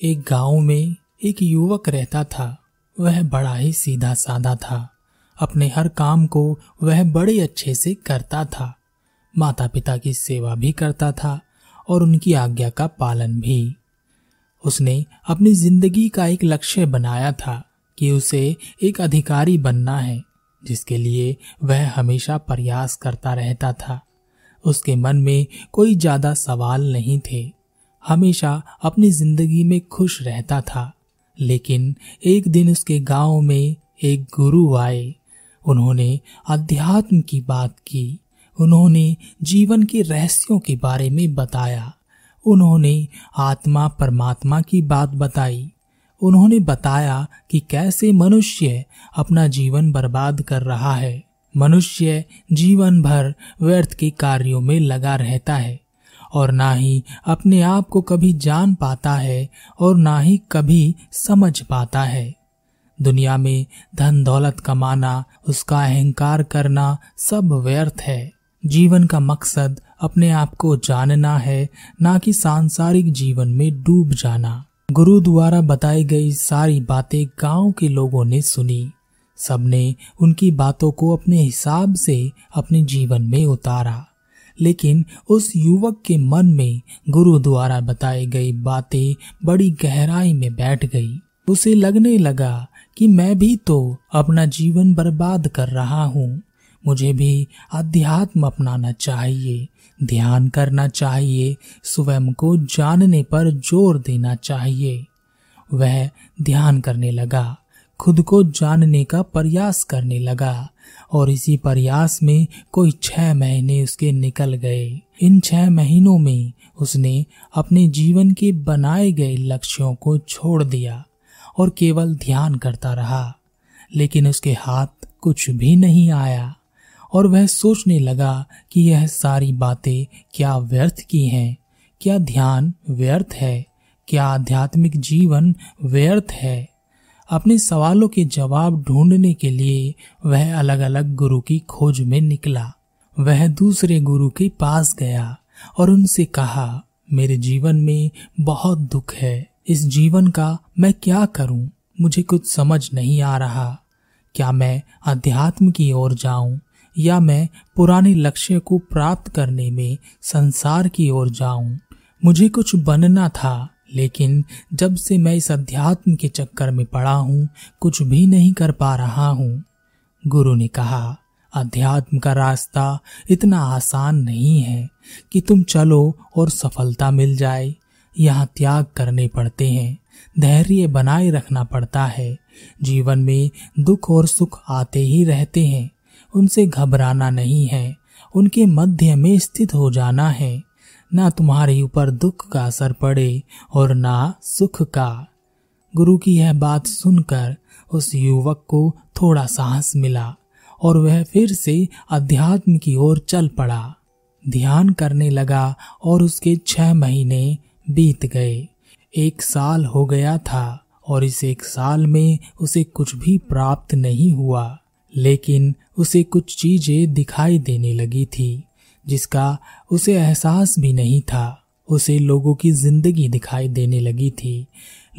एक गाँव में एक युवक रहता था। वह बड़ा ही सीधा साधा था। अपने हर काम को वह बड़े अच्छे से करता था। माता पिता की सेवा भी करता था और उनकी आज्ञा का पालन भी। उसने अपनी ज़िंदगी का एक लक्ष्य बनाया था कि उसे एक अधिकारी बनना है, जिसके लिए वह हमेशा प्रयास करता रहता था। उसके मन में कोई ज़्यादा सवाल नहीं थे। हमेशा अपनी ज़िंदगी में खुश रहता था। लेकिन एक दिन उसके गाँव में एक गुरु आए। उन्होंने अध्यात्म की बात की। उन्होंने जीवन के रहस्यों के बारे में बताया। उन्होंने आत्मा परमात्मा की बात बताई। उन्होंने बताया कि कैसे मनुष्य अपना जीवन बर्बाद कर रहा है। मनुष्य जीवन भर व्यर्थ के कार्यों में लगा रहता है। और ना ही अपने आप को कभी जान पाता है और ना ही कभी समझ पाता है। दुनिया में धन दौलत कमाना, उसका अहंकार करना सब व्यर्थ है। जीवन का मकसद अपने आप को जानना है, ना कि सांसारिक जीवन में डूब जाना। गुरु द्वारा बताई गई सारी बातें गाँव के लोगों ने सुनी। सबने उनकी बातों को अपने हिसाब से अपने जीवन में उतारा। लेकिन उस युवक के मन में गुरु द्वारा बताई गई बातें बड़ी गहराई में बैठ गई। उसे लगने लगा कि मैं भी तो अपना जीवन बर्बाद कर रहा हूँ। मुझे भी अध्यात्म अपनाना चाहिए, ध्यान करना चाहिए, स्वयं को जानने पर ज़ोर देना चाहिए। वह ध्यान करने लगा, खुद को जानने का प्रयास करने लगा। और इसी प्रयास में कोई छह महीने उसके निकल गए। इन छह महीनों में उसने अपने जीवन के बनाए गए लक्ष्यों को छोड़ दिया और केवल ध्यान करता रहा। लेकिन उसके हाथ कुछ भी नहीं आया और वह सोचने लगा कि यह सारी बातें क्या व्यर्थ की हैं? क्या ध्यान व्यर्थ है? क्या आध्यात्मिक जीवन व्यर्थ है? अपने सवालों के जवाब ढूँढने के लिए वह अलग अलग गुरु की खोज में निकला। वह दूसरे गुरु के पास गया और उनसे कहा, मेरे जीवन में बहुत दुख है। इस जीवन का मैं क्या करूँ? मुझे कुछ समझ नहीं आ रहा। क्या मैं अध्यात्म की ओर जाऊँ? या मैं पुराने लक्ष्य को प्राप्त करने में संसार की ओर जाऊँ? मुझे कुछ बनना था। लेकिन जब से मैं इस अध्यात्म के चक्कर में पड़ा हूँ, कुछ भी नहीं कर पा रहा हूँ। गुरु ने कहा, अध्यात्म का रास्ता इतना आसान नहीं है कि तुम चलो और सफलता मिल जाए। यहाँ त्याग करने पड़ते हैं, धैर्य बनाए रखना पड़ता है। जीवन में दुख और सुख आते ही रहते हैं। उनसे घबराना नहीं है, उनके मध्य में स्थित हो जाना है। ना तुम्हारे ऊपर दुख का असर पड़े और ना सुख का। गुरु की यह बात सुनकर उस युवक को थोड़ा साहस मिला और वह फिर से अध्यात्म की ओर चल पड़ा। ध्यान करने लगा और उसके छह महीने बीत गए। एक साल हो गया था और इस एक साल में उसे कुछ भी प्राप्त नहीं हुआ, लेकिन उसे कुछ चीज़ें दिखाई देने लगी थी। जिसका उसे एहसास भी नहीं था। उसे लोगों की ज़िंदगी दिखाई देने लगी थी।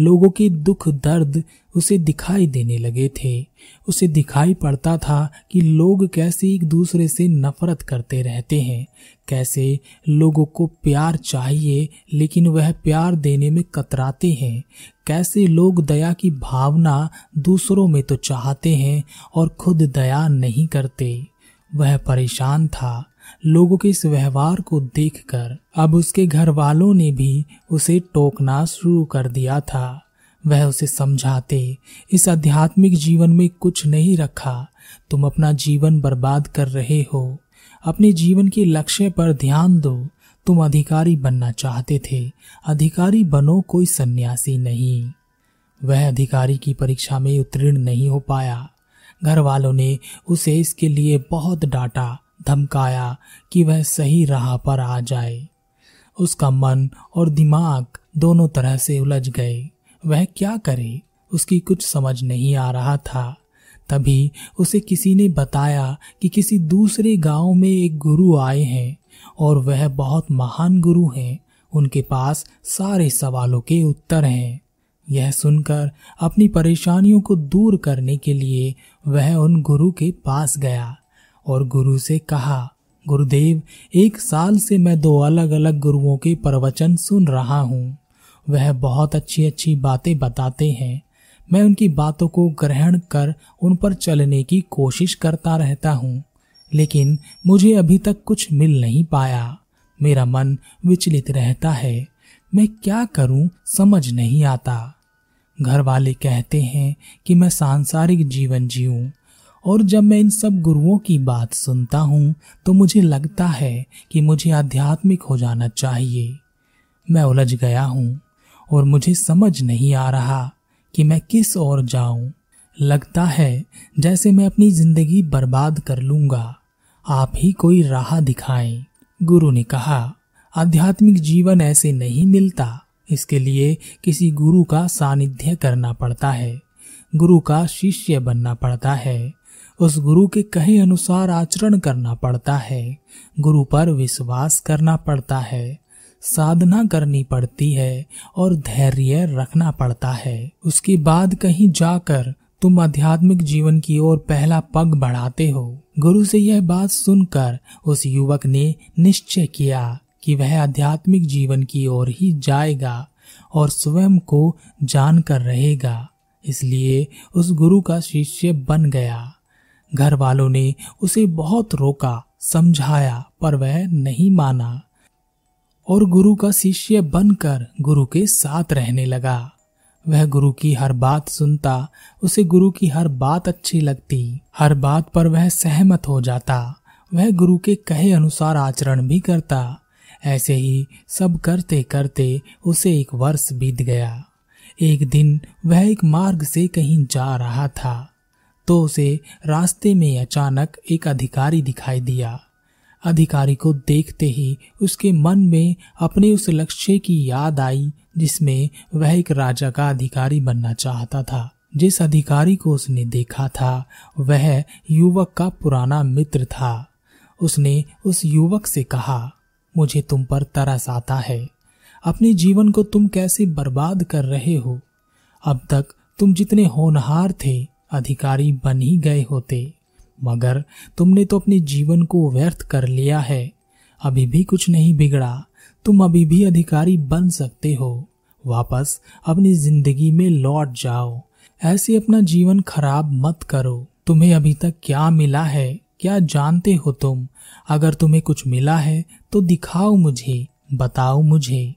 लोगों के दुख दर्द उसे दिखाई देने लगे थे। उसे दिखाई पड़ता था कि लोग कैसे एक दूसरे से नफरत करते रहते हैं। कैसे लोगों को प्यार चाहिए, लेकिन वह प्यार देने में कतराते हैं। कैसे लोग दया की भावना दूसरों में तो चाहते हैं और खुद दया नहीं करते। वह परेशान था। लोगों के इस व्यवहार को देखकर अब उसके घर वालों ने भी उसे टोकना शुरू कर दिया था। वह उसे समझाते, इस आध्यात्मिक जीवन में कुछ नहीं रखा। तुम अपना जीवन बर्बाद कर रहे हो। अपने जीवन के लक्ष्य पर ध्यान दो। तुम अधिकारी बनना चाहते थे। अधिकारी बनो कोई सन्यासी नहीं। वह अधिकारी की परीक्षा में उत्तीर्ण नहीं हो पाया। घर वालों ने उसे इसके लिए बहुत डांटा। धमकाया कि वह सही राह पर आ जाए। उसका मन और दिमाग दोनों तरह से उलझ गए। वह क्या करे? उसकी कुछ समझ नहीं आ रहा था। तभी उसे किसी ने बताया कि किसी दूसरे गाँव में एक गुरु आए हैं और वह बहुत महान गुरु हैं। उनके पास सारे सवालों के उत्तर हैं। यह सुनकर अपनी परेशानियों को दूर करने के लिए वह उन गुरु के पास गया। और गुरु से कहा, गुरुदेव, एक साल से मैं दो अलग अलग गुरुओं के प्रवचन सुन रहा हूँ। वह बहुत अच्छी अच्छी बातें बताते हैं। मैं उनकी बातों को ग्रहण कर उन पर चलने की कोशिश करता रहता हूँ। लेकिन मुझे अभी तक कुछ मिल नहीं पाया। मेरा मन विचलित रहता है। मैं क्या करूँ समझ नहीं आता। घर वाले कहते हैं कि मैं सांसारिक जीवन जीऊं। और जब मैं इन सब गुरुओं की बात सुनता हूँ तो मुझे लगता है कि मुझे आध्यात्मिक हो जाना चाहिए। मैं उलझ गया हूँ और मुझे समझ नहीं आ रहा कि मैं किस ओर जाऊँ। लगता है जैसे मैं अपनी ज़िंदगी बर्बाद कर लूँगा। आप ही कोई राह दिखाएँ। गुरु ने कहा, आध्यात्मिक जीवन ऐसे नहीं मिलता। इसके लिए किसी गुरु का सानिध्य करना पड़ता है। गुरु का शिष्य बनना पड़ता है। उस गुरु के कहे अनुसार आचरण करना पड़ता है। गुरु पर विश्वास करना पड़ता है, साधना करनी पड़ती है और धैर्य रखना पड़ता है। उसके बाद कहीं जाकर तुम आध्यात्मिक जीवन की ओर पहला पग बढ़ाते हो। गुरु से यह बात सुनकर उस युवक ने निश्चय किया कि वह आध्यात्मिक जीवन की ओर ही जाएगा और स्वयं को जानकर रहेगा, इसलिए उस गुरु का शिष्य बन गया। घर वालों ने उसे बहुत रोका, समझाया, पर वह नहीं माना। और गुरु का शिष्य बनकर गुरु के साथ रहने लगा। वह गुरु की हर बात सुनता, उसे गुरु की हर बात अच्छी लगती। हर बात पर वह सहमत हो जाता। वह गुरु के कहे अनुसार आचरण भी करता। ऐसे ही सब करते करते उसे एक वर्ष बीत गया। एक दिन वह एक मार्ग से कहीं जा रहा था। तो उसे रास्ते में अचानक एक अधिकारी दिखाई दिया। अधिकारी को देखते ही उसके मन में अपने उस लक्ष्य की याद आई, जिसमें वह एक राजा का अधिकारी बनना चाहता था। जिस अधिकारी को उसने देखा था, वह युवक का पुराना मित्र था। उसने उस युवक से कहा, मुझे तुम पर तरस आता है। अपने जीवन को तुम कैसे बर्बाद कर रहे हो? अब तक तुम जितने होनहार थे अधिकारी बन ही गए होते। मगर तुमने तो अपने जीवन को व्यर्थ कर लिया है। अभी भी कुछ नहीं बिगड़ा। तुम अभी भी अधिकारी बन सकते हो। वापस अपनी ज़िंदगी में लौट जाओ। ऐसे अपना जीवन खराब मत करो। तुम्हें अभी तक क्या मिला है? क्या जानते हो तुम? अगर तुम्हें कुछ मिला है तो दिखाओ मुझे। बताओ मुझे।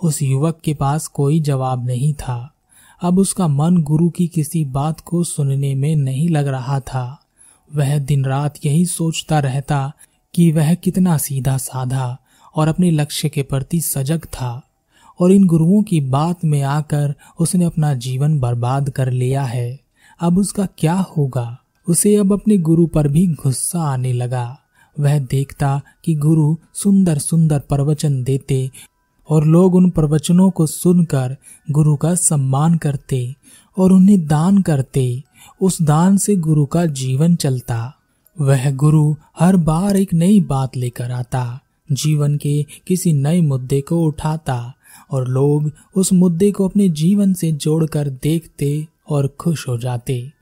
उस युवक के पास कोई जवाब नहीं था। अब उसका मन गुरु की किसी बात को सुनने में नहीं लग रहा था। वह दिन रात यही सोचता रहता कि वह कितना सीधा साधा और अपने लक्ष्य के प्रति सजग था और इन गुरुओं की बात में आकर उसने अपना जीवन बर्बाद कर लिया है। अब उसका क्या होगा? उसे अब अपने गुरु पर भी गुस्सा आने लगा। वह देखता कि गुरु सुंदर सुंदर प्रवचन देते और लोग उन प्रवचनों को सुनकर गुरु का सम्मान करते और उन्हें दान करते, उस दान से गुरु का जीवन चलता। वह गुरु हर बार एक नई बात लेकर आता, जीवन के किसी नए मुद्दे को उठाता और लोग उस मुद्दे को अपने जीवन से जोड़कर देखते और खुश हो जाते।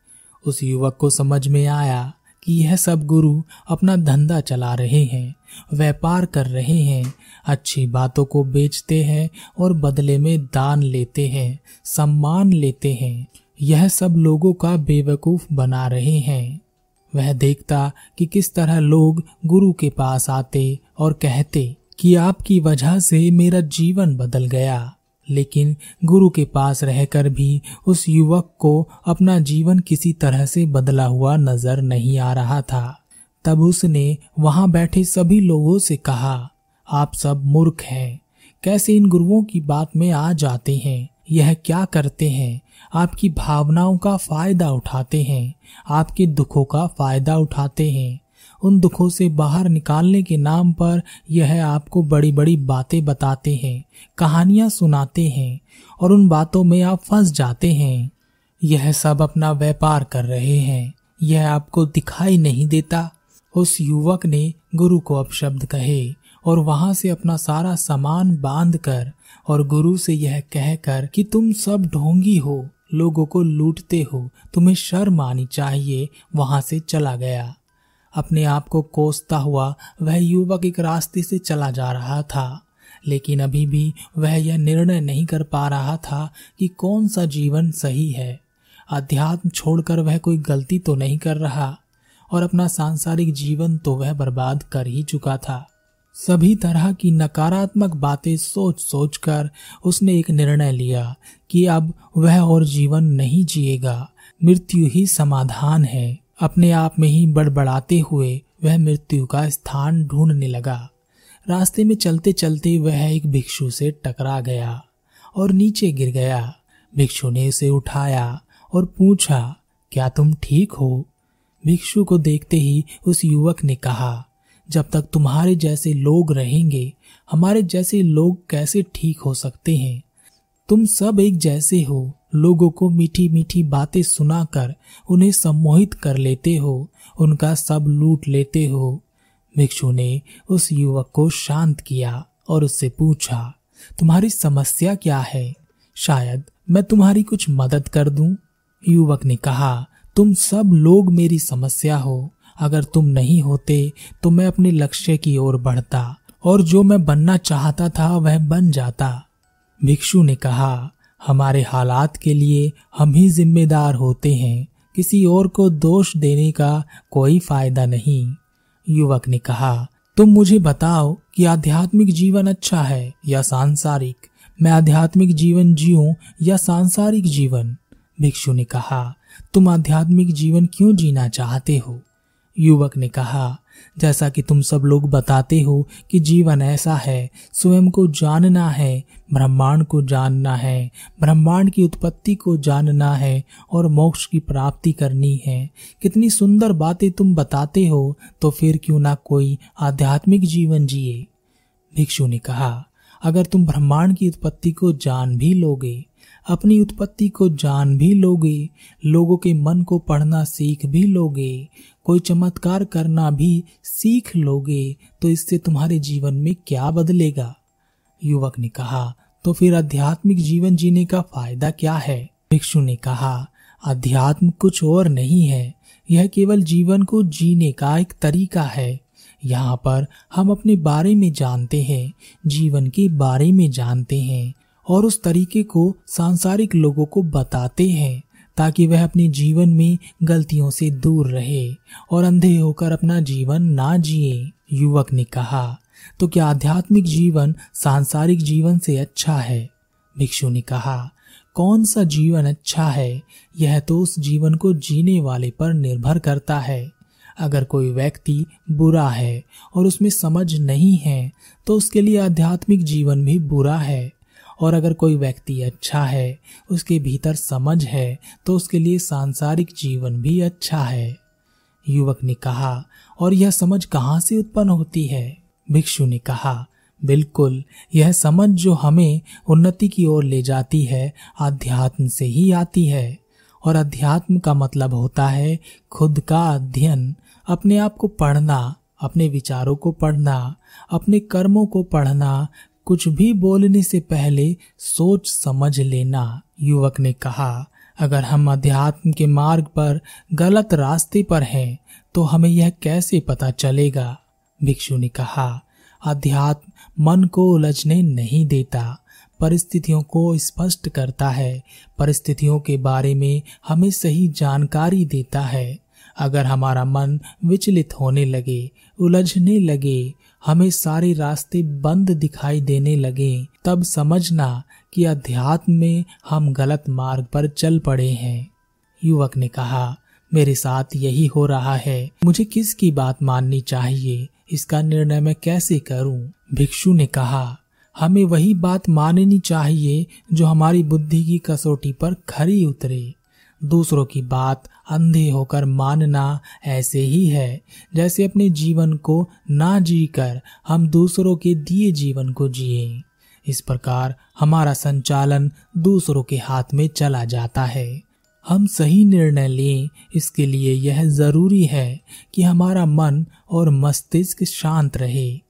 उस युवक को समझ में आया कि यह सब गुरु अपना धंधा चला रहे हैं। व्यापार कर रहे हैं, अच्छी बातों को बेचते हैं और बदले में दान लेते हैं, सम्मान लेते हैं। यह सब लोगों का बेवकूफ़ बना रहे हैं। वह देखता कि किस तरह लोग गुरु के पास आते और कहते कि आपकी वजह से मेरा जीवन बदल गया। लेकिन गुरु के पास रहकर भी उस युवक को अपना जीवन किसी तरह से बदला हुआ नज़र नहीं आ रहा था। तब उसने वहाँ बैठे सभी लोगों से कहा, आप सब मूर्ख हैं। कैसे इन गुरुओं की बात में आ जाते हैं? यह क्या करते हैं? आपकी भावनाओं का फ़ायदा उठाते हैं। आपके दुखों का फ़ायदा उठाते हैं। उन दुखों से बाहर निकालने के नाम पर यह आपको बड़ी बड़ी बातें बताते हैं, कहानियाँ सुनाते हैं, और उन बातों में आप फंस जाते हैं। यह सब अपना व्यापार कर रहे हैं। यह आपको दिखाई नहीं देता। उस युवक ने गुरु को अपशब्द कहे और वहाँ से अपना सारा सामान बाँध कर और गुरु से यह कहकर कि तुम सब ढोंगी हो, लोगों को लूटते हो, तुम्हें शर्म आनी चाहिए, वहाँ से चला गया। अपने आप को कोसता हुआ वह युवक एक रास्ते से चला जा रहा था, लेकिन अभी भी वह यह निर्णय नहीं कर पा रहा था कि कौन सा जीवन सही है। अध्यात्म छोड़कर वह कोई गलती तो नहीं कर रहा। और अपना सांसारिक जीवन तो वह बर्बाद कर ही चुका था। सभी तरह की नकारात्मक बातें सोच सोच कर उसने एक निर्णय लिया कि अब वह और जीवन नहीं जिएगा। मृत्यु ही समाधान है। अपने आप में ही बड़बड़ाते हुए वह मृत्यु का स्थान ढूँढने लगा। रास्ते में चलते चलते वह एक भिक्षु से टकरा गया और नीचे गिर गया। भिक्षु ने उसे उठाया और पूछा, क्या तुम ठीक हो? भिक्षु को देखते ही उस युवक ने कहा, जब तक तुम्हारे जैसे लोग रहेंगे, हमारे जैसे लोग कैसे ठीक हो सकते हैं? तुम सब एक जैसे हो, लोगों को मीठी मीठी बातें सुनाकर उन्हें सम्मोहित कर लेते हो, उनका सब लूट लेते हो। भिक्षु ने उस युवक को शांत किया और उससे पूछा, तुम्हारी समस्या क्या है? शायद मैं तुम्हारी कुछ मदद कर दूँ? युवक ने कहा तुम सब लोग मेरी समस्या हो। अगर तुम नहीं होते तो मैं अपने लक्ष्य की ओर बढ़ता, और जो मैं बनना चाहता था, वह बन जाता। भिक्षु ने कहा, हमारे हालात के लिए हम ही जिम्मेदार होते हैं। किसी और को दोष देने का कोई फ़ायदा नहीं। युवक ने कहा, तुम मुझे बताओ कि आध्यात्मिक जीवन अच्छा है या सांसारिक? मैं आध्यात्मिक जीवन जीऊं या सांसारिक जीवन? भिक्षु ने कहा तुम आध्यात्मिक जीवन क्यों जीना चाहते हो? युवक ने कहा, जैसा कि तुम सब लोग बताते हो कि जीवन ऐसा है, स्वयं को जानना है, ब्रह्मांड को जानना है, ब्रह्मांड की उत्पत्ति को जानना है और मोक्ष की प्राप्ति करनी है। कितनी सुंदर बातें तुम बताते हो तो फिर क्यों ना कोई आध्यात्मिक जीवन जिए? भिक्षु ने कहा, अगर तुम ब्रह्मांड की उत्पत्ति को जान भी लोगे अपनी उत्पत्ति को जान भी लोगे, लोगों के मन को पढ़ना सीख भी लोगे, कोई चमत्कार करना भी सीख लोगे तो इससे तुम्हारे जीवन में क्या बदलेगा? युवक ने कहा तो फिर आध्यात्मिक जीवन जीने का फ़ायदा क्या है? भिक्षु ने कहा अध्यात्म कुछ और नहीं है, यह केवल जीवन को जीने का एक तरीका है। यहाँ पर हम अपने बारे में जानते हैं, जीवन के बारे में जानते हैं। और उस तरीके को सांसारिक लोगों को बताते हैं, ताकि वह अपने जीवन में गलतियों से दूर रहे और अंधे होकर अपना जीवन ना जिए, युवक ने कहा। तो क्या आध्यात्मिक जीवन सांसारिक जीवन से अच्छा है? भिक्षु ने कहा, कौन सा जीवन अच्छा है? यह तो उस जीवन को जीने वाले पर निर्भर करता है। अगर कोई व्यक्ति बुरा है और उसमें समझ नहीं है तो उसके लिए आध्यात्मिक जीवन भी बुरा है। और अगर कोई व्यक्ति अच्छा है, उसके भीतर समझ है तो उसके लिए सांसारिक जीवन भी अच्छा है। युवक ने कहा, और यह समझ कहाँ से उत्पन्न होती है? भिक्षु ने कहा, बिल्कुल, यह समझ जो हमें उन्नति की ओर ले जाती है, आध्यात्म से ही आती है। और अध्यात्म का मतलब होता है खुद का अध्ययन, अपने आप को पढ़ना, अपने विचारों को पढ़ना, अपने कर्मों को पढ़ना कुछ भी बोलने से पहले सोच समझ लेना, युवक ने कहा। अगर हम अध्यात्म के मार्ग पर गलत रास्ते पर हैं तो हमें यह कैसे पता चलेगा? भिक्षु ने कहा, अध्यात्म मन को उलझने नहीं देता। परिस्थितियों को स्पष्ट करता है। परिस्थितियों के बारे में हमें सही जानकारी देता है। अगर हमारा मन विचलित होने लगे, उलझने लगे हमें सारे रास्ते बंद दिखाई देने लगे। तब समझना कि अध्यात्म में हम गलत मार्ग पर चल पड़े हैं। युवक ने कहा, मेरे साथ यही हो रहा है। मुझे किसकी बात माननी चाहिए? इसका निर्णय मैं कैसे करूँ? भिक्षु ने कहा, हमें वही बात माननी चाहिए जो हमारी बुद्धि की कसौटी पर खरी उतरे। दूसरों की बात अंधे होकर मानना ऐसे ही है। जैसे अपने जीवन को ना जीकर हम दूसरों के दिए जीवन को जिए। इस प्रकार हमारा संचालन दूसरों के हाथ में चला जाता है। हम सही निर्णय लें, इसके लिए यह ज़रूरी है कि हमारा मन और मस्तिष्क शांत रहे।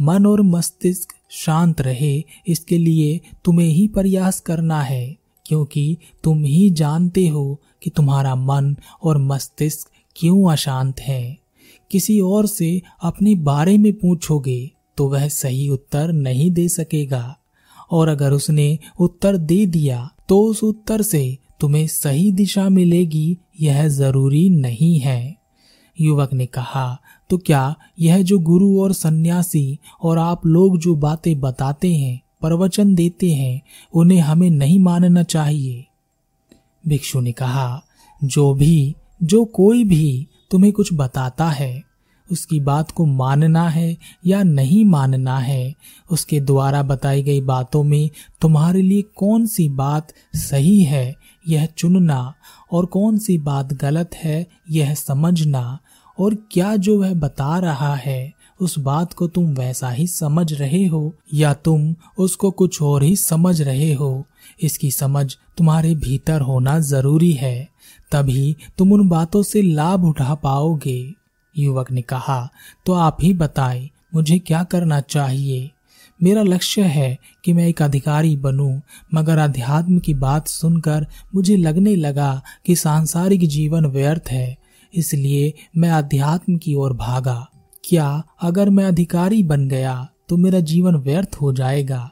मन और मस्तिष्क शांत रहे, इसके लिए तुम्हें ही प्रयास करना है। क्योंकि तुम ही जानते हो कि तुम्हारा मन और मस्तिष्क क्यों अशांत है। किसी और से अपने बारे में पूछोगे तो वह सही उत्तर नहीं दे सकेगा। और अगर उसने उत्तर दे दिया तो उस उत्तर से तुम्हें सही दिशा मिलेगी, यह ज़रूरी नहीं है। युवक ने कहा तो क्या यह जो गुरु और सन्यासी और आप लोग जो बातें बताते हैं प्रवचन देते हैं, उन्हें हमें नहीं मानना चाहिए। भिक्षु ने कहा, जो भी, जो कोई भी तुम्हें कुछ बताता है, उसकी बात को मानना है या नहीं मानना है, उसके द्वारा बताई गई बातों में तुम्हारे लिए कौन सी बात सही है, यह चुनना, और कौन सी बात गलत है, यह समझना, और क्या जो वह बता रहा है उस बात को तुम वैसा ही समझ रहे हो या तुम उसको कुछ और ही समझ रहे हो? इसकी समझ तुम्हारे भीतर होना ज़रूरी है। तभी तुम उन बातों से लाभ उठा पाओगे। युवक ने कहा तो आप ही बताएँ मुझे क्या करना चाहिए? मेरा लक्ष्य है कि मैं एक अधिकारी बनूं, मगर अध्यात्म की बात सुनकर मुझे लगने लगा कि सांसारिक जीवन व्यर्थ है इसलिए मैं अध्यात्म की ओर भागा। क्या अगर मैं अधिकारी बन गया तो मेरा जीवन व्यर्थ हो जाएगा?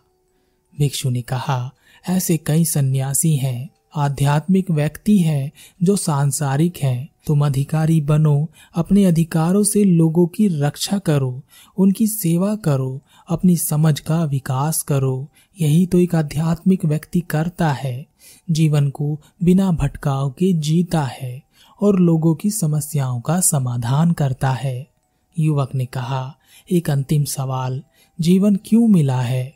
भिक्षु ने कहा, ऐसे कई सन्यासी हैं, आध्यात्मिक व्यक्ति हैं, जो सांसारिक हैं। तुम अधिकारी बनो, अपने अधिकारों से लोगों की रक्षा करो, उनकी सेवा करो, अपनी समझ का विकास करो। यही तो एक आध्यात्मिक व्यक्ति करता है। जीवन को बिना भटकाव के जीता है और लोगों की समस्याओं का समाधान करता है। युवक ने कहा, एक अंतिम सवाल, जीवन क्यों मिला है?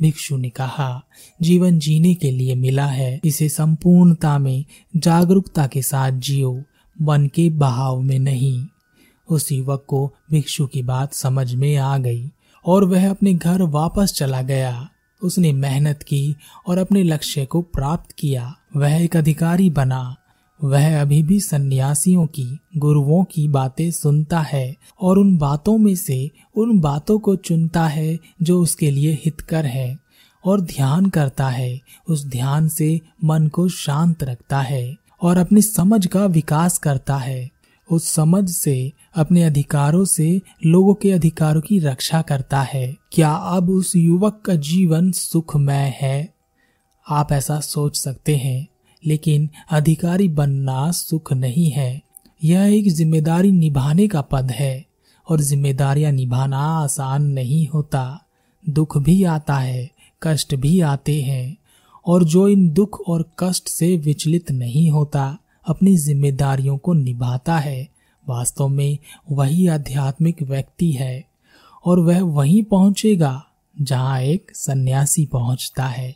भिक्षु ने कहा, जीवन जीने के लिए मिला है, इसे संपूर्णता में, जागरूकता के साथ जियो मन के बहाव में नहीं। उस युवक को भिक्षु की बात समझ में आ गई और वह अपने घर वापस चला गया। उसने मेहनत की और अपने लक्ष्य को प्राप्त किया। वह एक अधिकारी बना वह अभी भी सन्यासियों की, गुरुओं की बातें सुनता है और उन बातों में से उन बातों को चुनता है जो उसके लिए हितकर है और ध्यान करता है, उस ध्यान से मन को शांत रखता है और अपनी समझ का विकास करता है। उस समझ से, अपने अधिकारों से लोगों के अधिकारों की रक्षा करता है। क्या अब उस युवक का जीवन सुखमय है? आप ऐसा सोच सकते हैं। लेकिन अधिकारी बनना सुख नहीं है। यह एक ज़िम्मेदारी निभाने का पद है और जिम्मेदारियाँ निभाना आसान नहीं होता। दुख भी आता है, कष्ट भी आते हैं और जो इन दुख और कष्ट से विचलित नहीं होता, अपनी जिम्मेदारियों को निभाता है। वास्तव में वही आध्यात्मिक व्यक्ति है और वह वहीं पहुंचेगा जहाँ एक सन्यासी पहुँचता है।